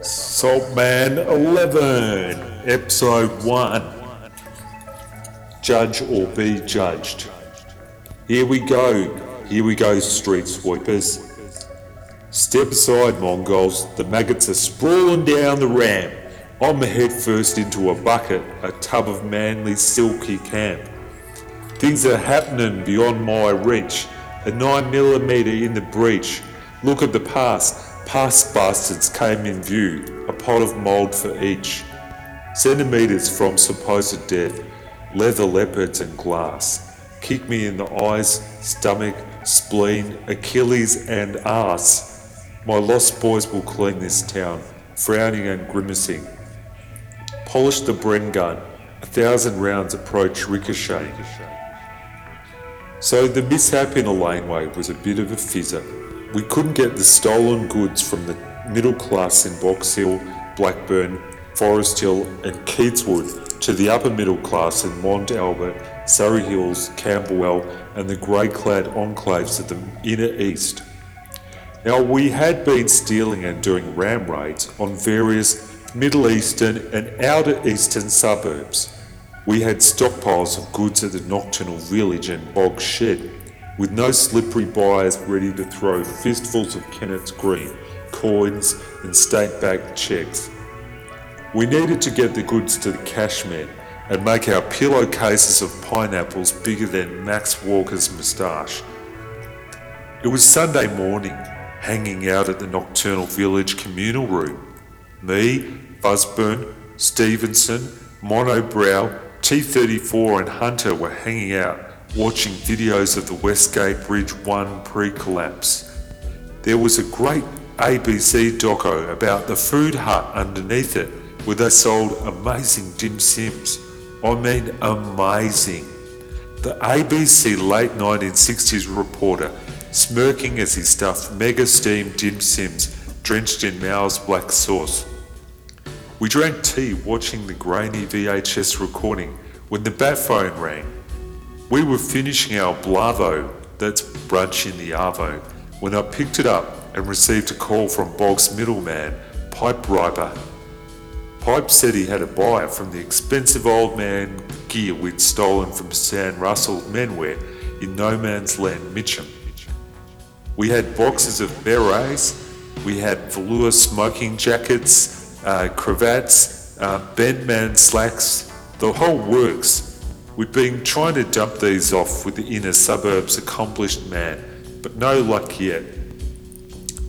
Saltman 11, Episode 1 Judge or Be Judged. Here we go, here we go, street sweepers. Step aside, Mongols, the maggots are sprawling down the ramp. I'm head first into a bucket, a tub of manly, silky camp. Things are happening beyond my reach, a 9mm in the breach. Look at the past. past bastards came in view, a pot of mould for each. Centimetres from supposed death, leather leopards and glass. Kick me in the eyes, stomach, spleen, Achilles, and arse. My lost boys will clean this town, frowning and grimacing. Polish the Bren gun, a thousand rounds approach ricochet. So the mishap in the laneway was a bit of a fizzer. We couldn't get the stolen goods from the middle class in Box Hill, Blackburn, Forest Hill, and Keatswood to the upper middle class in Mont Albert, Surrey Hills, Camberwell, and the grey clad enclaves of the inner east. Now, we had been stealing and doing ram raids on various Middle Eastern and Outer Eastern suburbs. We had stockpiles of goods at the Nocturnal Village and Bog Shed, with no slippery buyers ready to throw fistfuls of Kennett's Green, coins, and state backed checks. We needed to get the goods to the cashman and make our pillowcases of pineapples bigger than Max Walker's moustache. It was Sunday morning, hanging out at the Nocturnal Village communal room. Me, Buzzburn, Stevenson, Monobrow, T34 and Hunter were hanging out, watching videos of the Westgate Bridge 1 pre-collapse. There was a great ABC doco about the food hut underneath it, where they sold amazing dim sims. I mean amazing. The ABC late 1960s reporter smirking as he stuffed mega steam dim sims drenched in Mao's black sauce. We drank tea watching the grainy VHS recording when the bat phone rang. We were finishing our Blavo, that's brunch in the Arvo, when I picked it up and received a call from Bog's middleman, Pipe Riper. Pipe said he had a buyer from the expensive old man gear we'd stolen from San Russell Menwear in No Man's Land, Mitcham. We had boxes of berets, we had velour smoking jackets, uh, cravats, uh, bandman slacks, the whole works. We'd been trying to dump these off with the inner suburbs accomplished man, but no luck yet.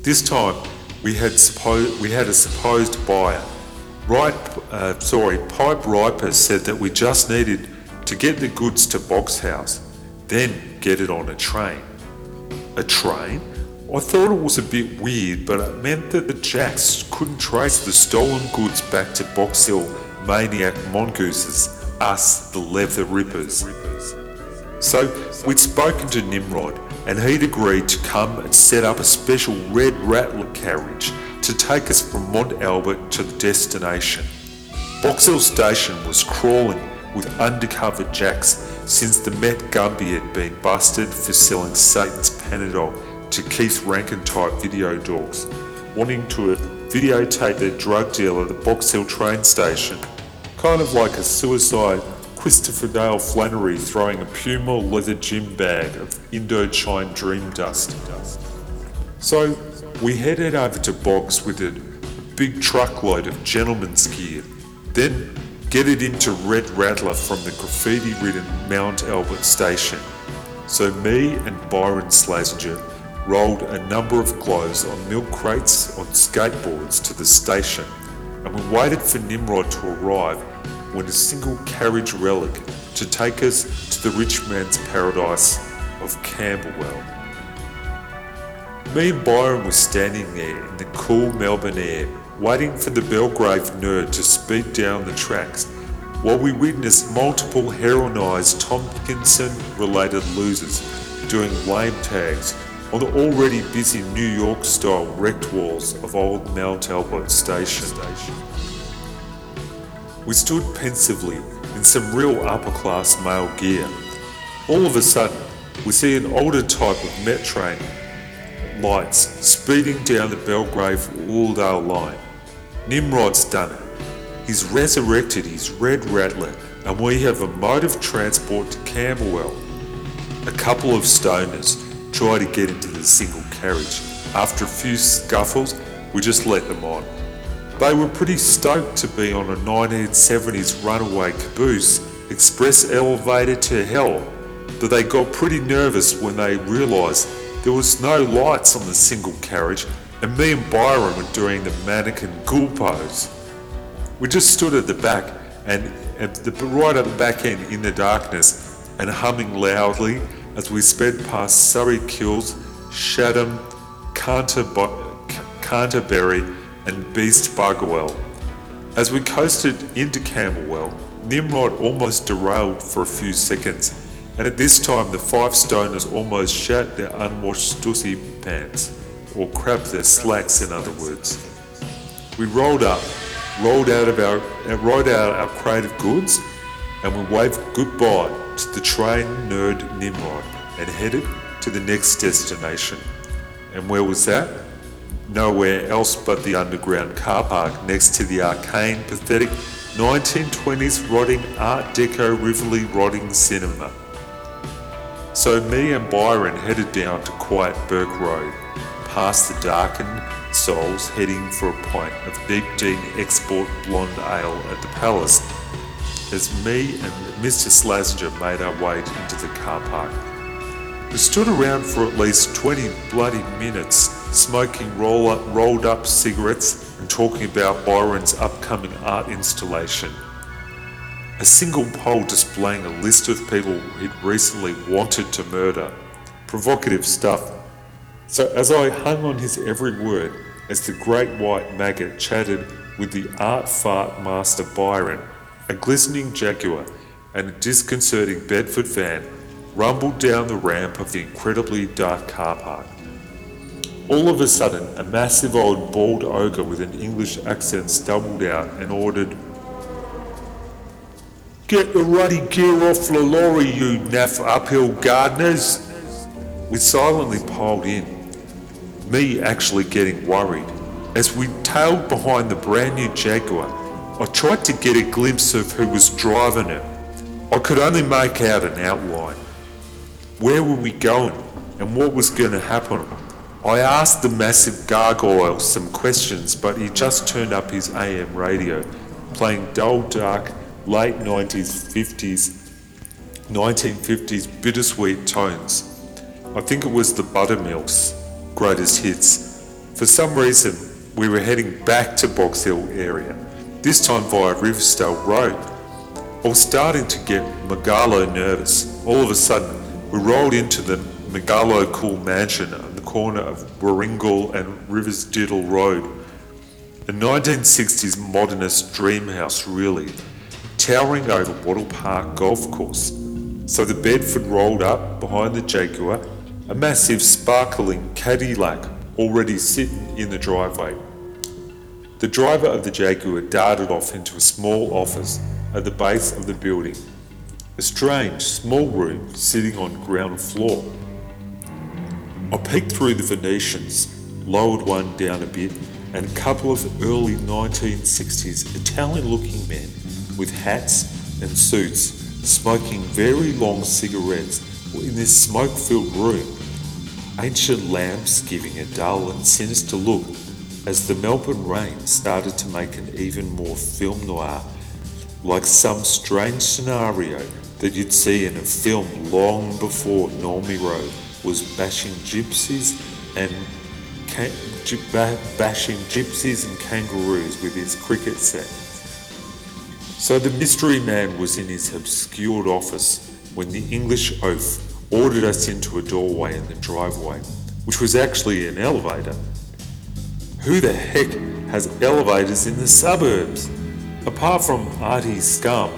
This time we had suppo- we had a supposed buyer. Right, uh, sorry, Pipe Riper said that we just needed to get the goods to Box House, then get it on a train. A train? I thought it was a bit weird, but it meant that the Jacks couldn't trace the stolen goods back to Box Hill maniac mongooses, us, the leather rippers. So we'd spoken to Nimrod, and he'd agreed to come and set up a special red rattler carriage to take us from Mont Albert to the destination. Box Hill Station was crawling with undercover jacks since the Met Gumby had been busted for selling Satan's Panadol to Keith Rankin type video dogs, wanting to videotape their drug deal at the Box Hill train station, kind of like a suicide Christopher Dale Flannery throwing a Puma leather gym bag of Indochine dream dust. So we headed over to Box with a big truckload of gentleman's gear, then get it into Red Rattler from the graffiti ridden Mount Albert station. So me and Byron Slazenger rolled a number of clothes on milk crates on skateboards to the station, and we waited for Nimrod to arrive when a single carriage relic to take us to the rich man's paradise of Camberwell. Me and Byron were standing there in the cool Melbourne air, waiting for the Belgrave nerd to speed down the tracks, while we witnessed multiple heroinized Tompkinson related losers doing lame tags on the already busy New York style wrecked walls of old Mount Albert Station. We stood pensively in some real upper class male gear. All of a sudden, we see an older type of Met train lights speeding down the Belgrave Allendale line. Nimrod's done it. He's resurrected his red rattler and we have a mode of transport to Camberwell. A couple of stoners try to get into the single carriage. After a few scuffles, we just let them on. They were pretty stoked to be on a 1970s runaway caboose express elevator to hell, but they got pretty nervous when they realised there was no lights on the single carriage and me and Byron were doing the mannequin ghoul pose. We just stood at the back and at the, right at the back end in the darkness and humming loudly as we sped past Surrey Kills, Shadham, Canterbury and Beast Bargwell. As we coasted into Camberwell, Nimrod almost derailed for a few seconds, and at this time the five stoners almost shat their unwashed stussy pants, or crapped their slacks in other words. We rolled up, rolled out of our, rolled out our crate of goods, and we waved goodbye the train nerd Nimrod and headed to the next destination. And where was that? nowhere else but the underground car park next to the arcane, pathetic 1920s rotting Art Deco Rivoli rotting cinema. So me and Byron headed down to quiet Burke Road, past the darkened souls heading for a pint of deep deep export blonde ale at the Palace, as me and Mr. Slazenger made our way into the car park. We stood around for at least 20 bloody minutes, smoking roll up, rolled up cigarettes and talking about Byron's upcoming art installation. A single pole displaying a list of people he'd recently wanted to murder. Provocative stuff. So as I hung on his every word, as the great white maggot chatted with the art fart master Byron, a glistening Jaguar and a disconcerting Bedford van rumbled down the ramp of the incredibly dark car park. All of a sudden, a massive old bald ogre with an English accent stumbled out and ordered, Get the ruddy gear off the lorry, you naff uphill gardeners! We silently piled in, me actually getting worried. As we tailed behind the brand new Jaguar, I tried to get a glimpse of who was driving it. I could only make out an outline. Where were we going and what was going to happen? I asked the massive gargoyle some questions, but he just turned up his AM radio, playing dull, dark, late 90s, 50s, 1950s bittersweet tones. I think it was the Buttermilks greatest hits. For some reason, we were heading back to Box Hill area, this time via Riversdale Road. I was starting to get megalo nervous. All of a sudden, we rolled into the Megalo Cool Mansion on the corner of Warrigal and Riversdiddle Road. A 1960s modernist dream house, really, towering over Wattle Park Golf Course. So the Bedford rolled up behind the Jaguar, a massive sparkling Cadillac already sitting in the driveway. The driver of the Jaguar darted off into a small office at the base of the building a strange, small room sitting on ground floor. I peeked through the Venetians, lowered one down a bit, and a couple of early 1960s Italian looking men with hats and suits smoking very long cigarettes were in this smoke filled room. Ancient lamps giving a dull and sinister look as the Melbourne rain started to make an even more film noir, like some strange scenario that you'd see in a film long before Normie Rowe was bashing gypsies and bashing gypsies and kangaroos with his cricket set. So the mystery man was in his obscured office when the English oaf ordered us into a doorway in the driveway, which was actually an elevator. Who the heck has elevators in the suburbs? Apart from arty scum,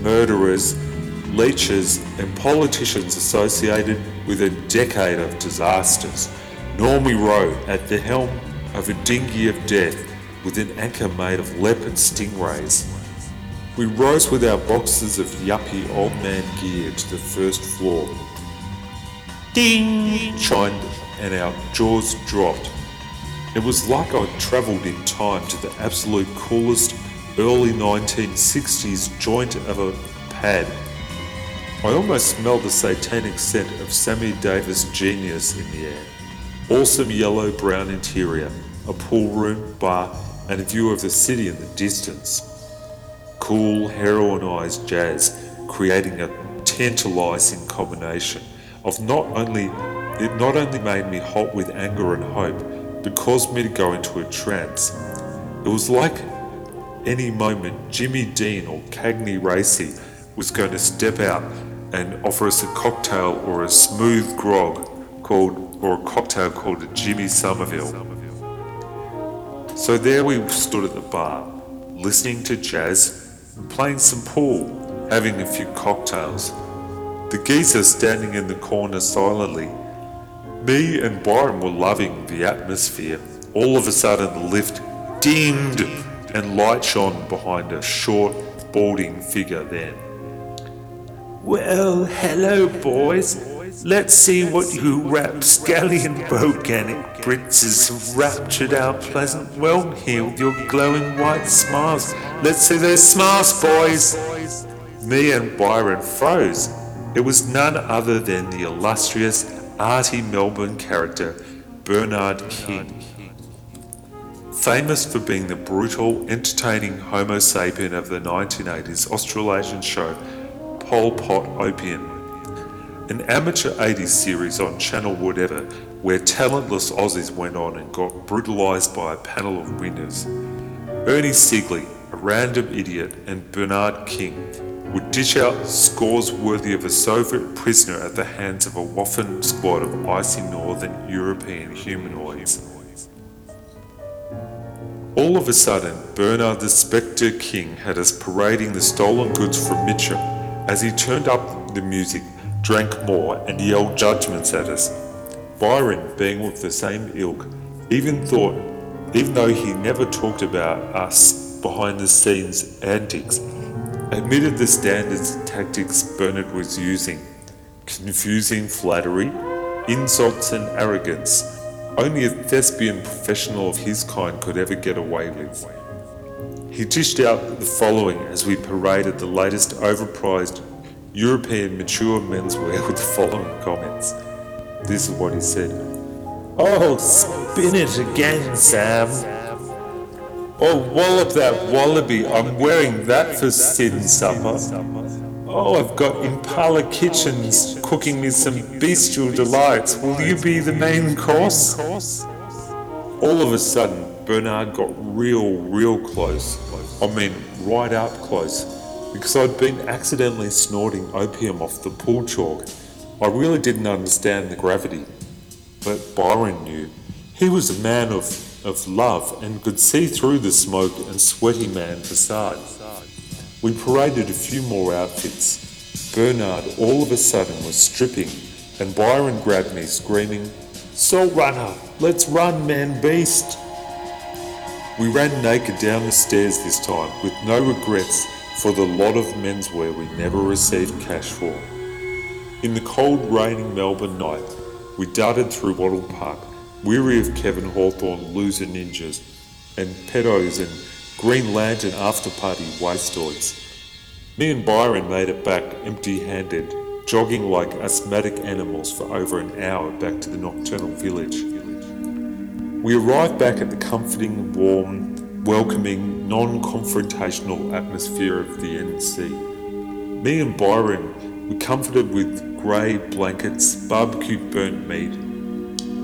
murderers, leeches, and politicians associated with a decade of disasters. Normie Rowe at the helm of a dinghy of death with an anchor made of leopard stingrays. We rose with our boxes of yuppie old man gear to the first floor. Ding! chimed and our jaws dropped. It was like I'd travelled in time to the absolute coolest early 1960s joint of a pad. I almost smelled the satanic scent of Sammy Davis genius in the air. Awesome yellow brown interior, a pool room, bar, and a view of the city in the distance. Cool, heroinized jazz, creating a tantalizing combination of not only it not only made me hot with anger and hope, but caused me to go into a trance. It was like any moment Jimmy Dean or Cagney Racy was going to step out and offer us a cocktail or a smooth grog called or a cocktail called a Jimmy Somerville. So there we stood at the bar, listening to jazz and playing some pool, having a few cocktails. The geezer standing in the corner silently me and Byron were loving the atmosphere. All of a sudden, the lift dimmed and light shone behind a short, balding figure then. Well, hello, boys. Let's see what you rapscallion Boganic princes have raptured our pleasant realm here with your glowing white smiles. Let's see those smiles, boys. Me and Byron froze. It was none other than the illustrious arty Melbourne character Bernard King. Famous for being the brutal, entertaining Homo sapien of the 1980s Australasian show Pol Pot Opium, an amateur 80s series on Channel Whatever where talentless Aussies went on and got brutalised by a panel of winners. Ernie Sigley, a random idiot, and Bernard King would dish out scores worthy of a Soviet prisoner at the hands of a waffen squad of icy northern European humanoids. All of a sudden, Bernard the Spectre King had us parading the stolen goods from Mitcham as he turned up the music, drank more, and yelled judgments at us. Byron, being with the same ilk, even thought, even though he never talked about us behind the scenes antics, admitted the standards tactics Bernard was using confusing flattery, insults, and arrogance. Only a thespian professional of his kind could ever get away with. He dished out the following as we paraded the latest overpriced European mature menswear with the following comments. This is what he said Oh, spin it again, Sam. Oh, wallop that wallaby, I'm wearing that for sin supper. Oh, I've got Impala Kitchens cooking me some bestial delights. Will you be the main course? All of a sudden, Bernard got real, real close. I mean, right up close. Because I'd been accidentally snorting opium off the pool chalk. I really didn't understand the gravity. But Byron knew. He was a man of of love and could see through the smoke and sweaty man facade. We paraded a few more outfits. Bernard all of a sudden was stripping, and Byron grabbed me, screaming, Salt Runner, let's run, man beast! We ran naked down the stairs this time, with no regrets for the lot of menswear we never received cash for. In the cold, raining Melbourne night, we darted through Wattle Park, weary of Kevin Hawthorne loser ninjas and pedos and Green Lantern after party wastoids. Me and Byron made it back empty handed, jogging like asthmatic animals for over an hour back to the nocturnal village. We arrived back at the comforting, warm, welcoming, non confrontational atmosphere of the NC. Me and Byron were comforted with grey blankets, barbecue burnt meat,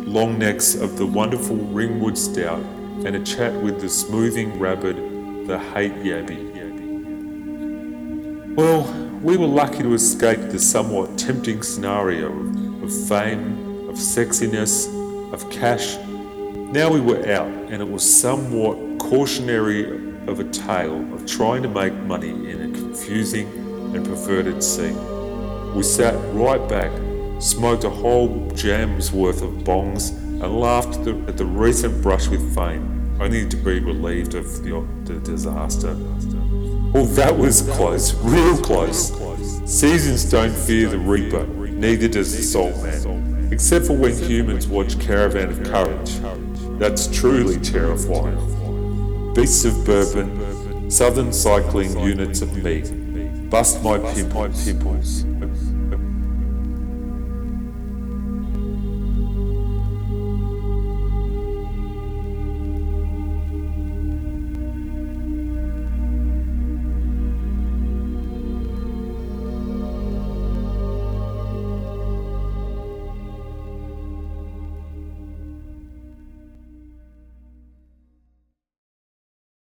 long necks of the wonderful Ringwood Stout, and a chat with the smoothing rabbit, the hate yabby. Well, we were lucky to escape the somewhat tempting scenario of fame, of sexiness, of cash. Now we were out, and it was somewhat cautionary of a tale of trying to make money in a confusing and perverted scene. We sat right back smoked a whole jam's worth of bongs, and laughed at the, at the recent brush with fame, only to be relieved of the, the disaster. Oh, that was close, real close. Seasons don't fear the Reaper, neither does the salt Man, except for when humans watch Caravan of Courage. That's truly terrifying. Beasts of Bourbon, Southern Cycling Units of Meat, Bust My Pimples,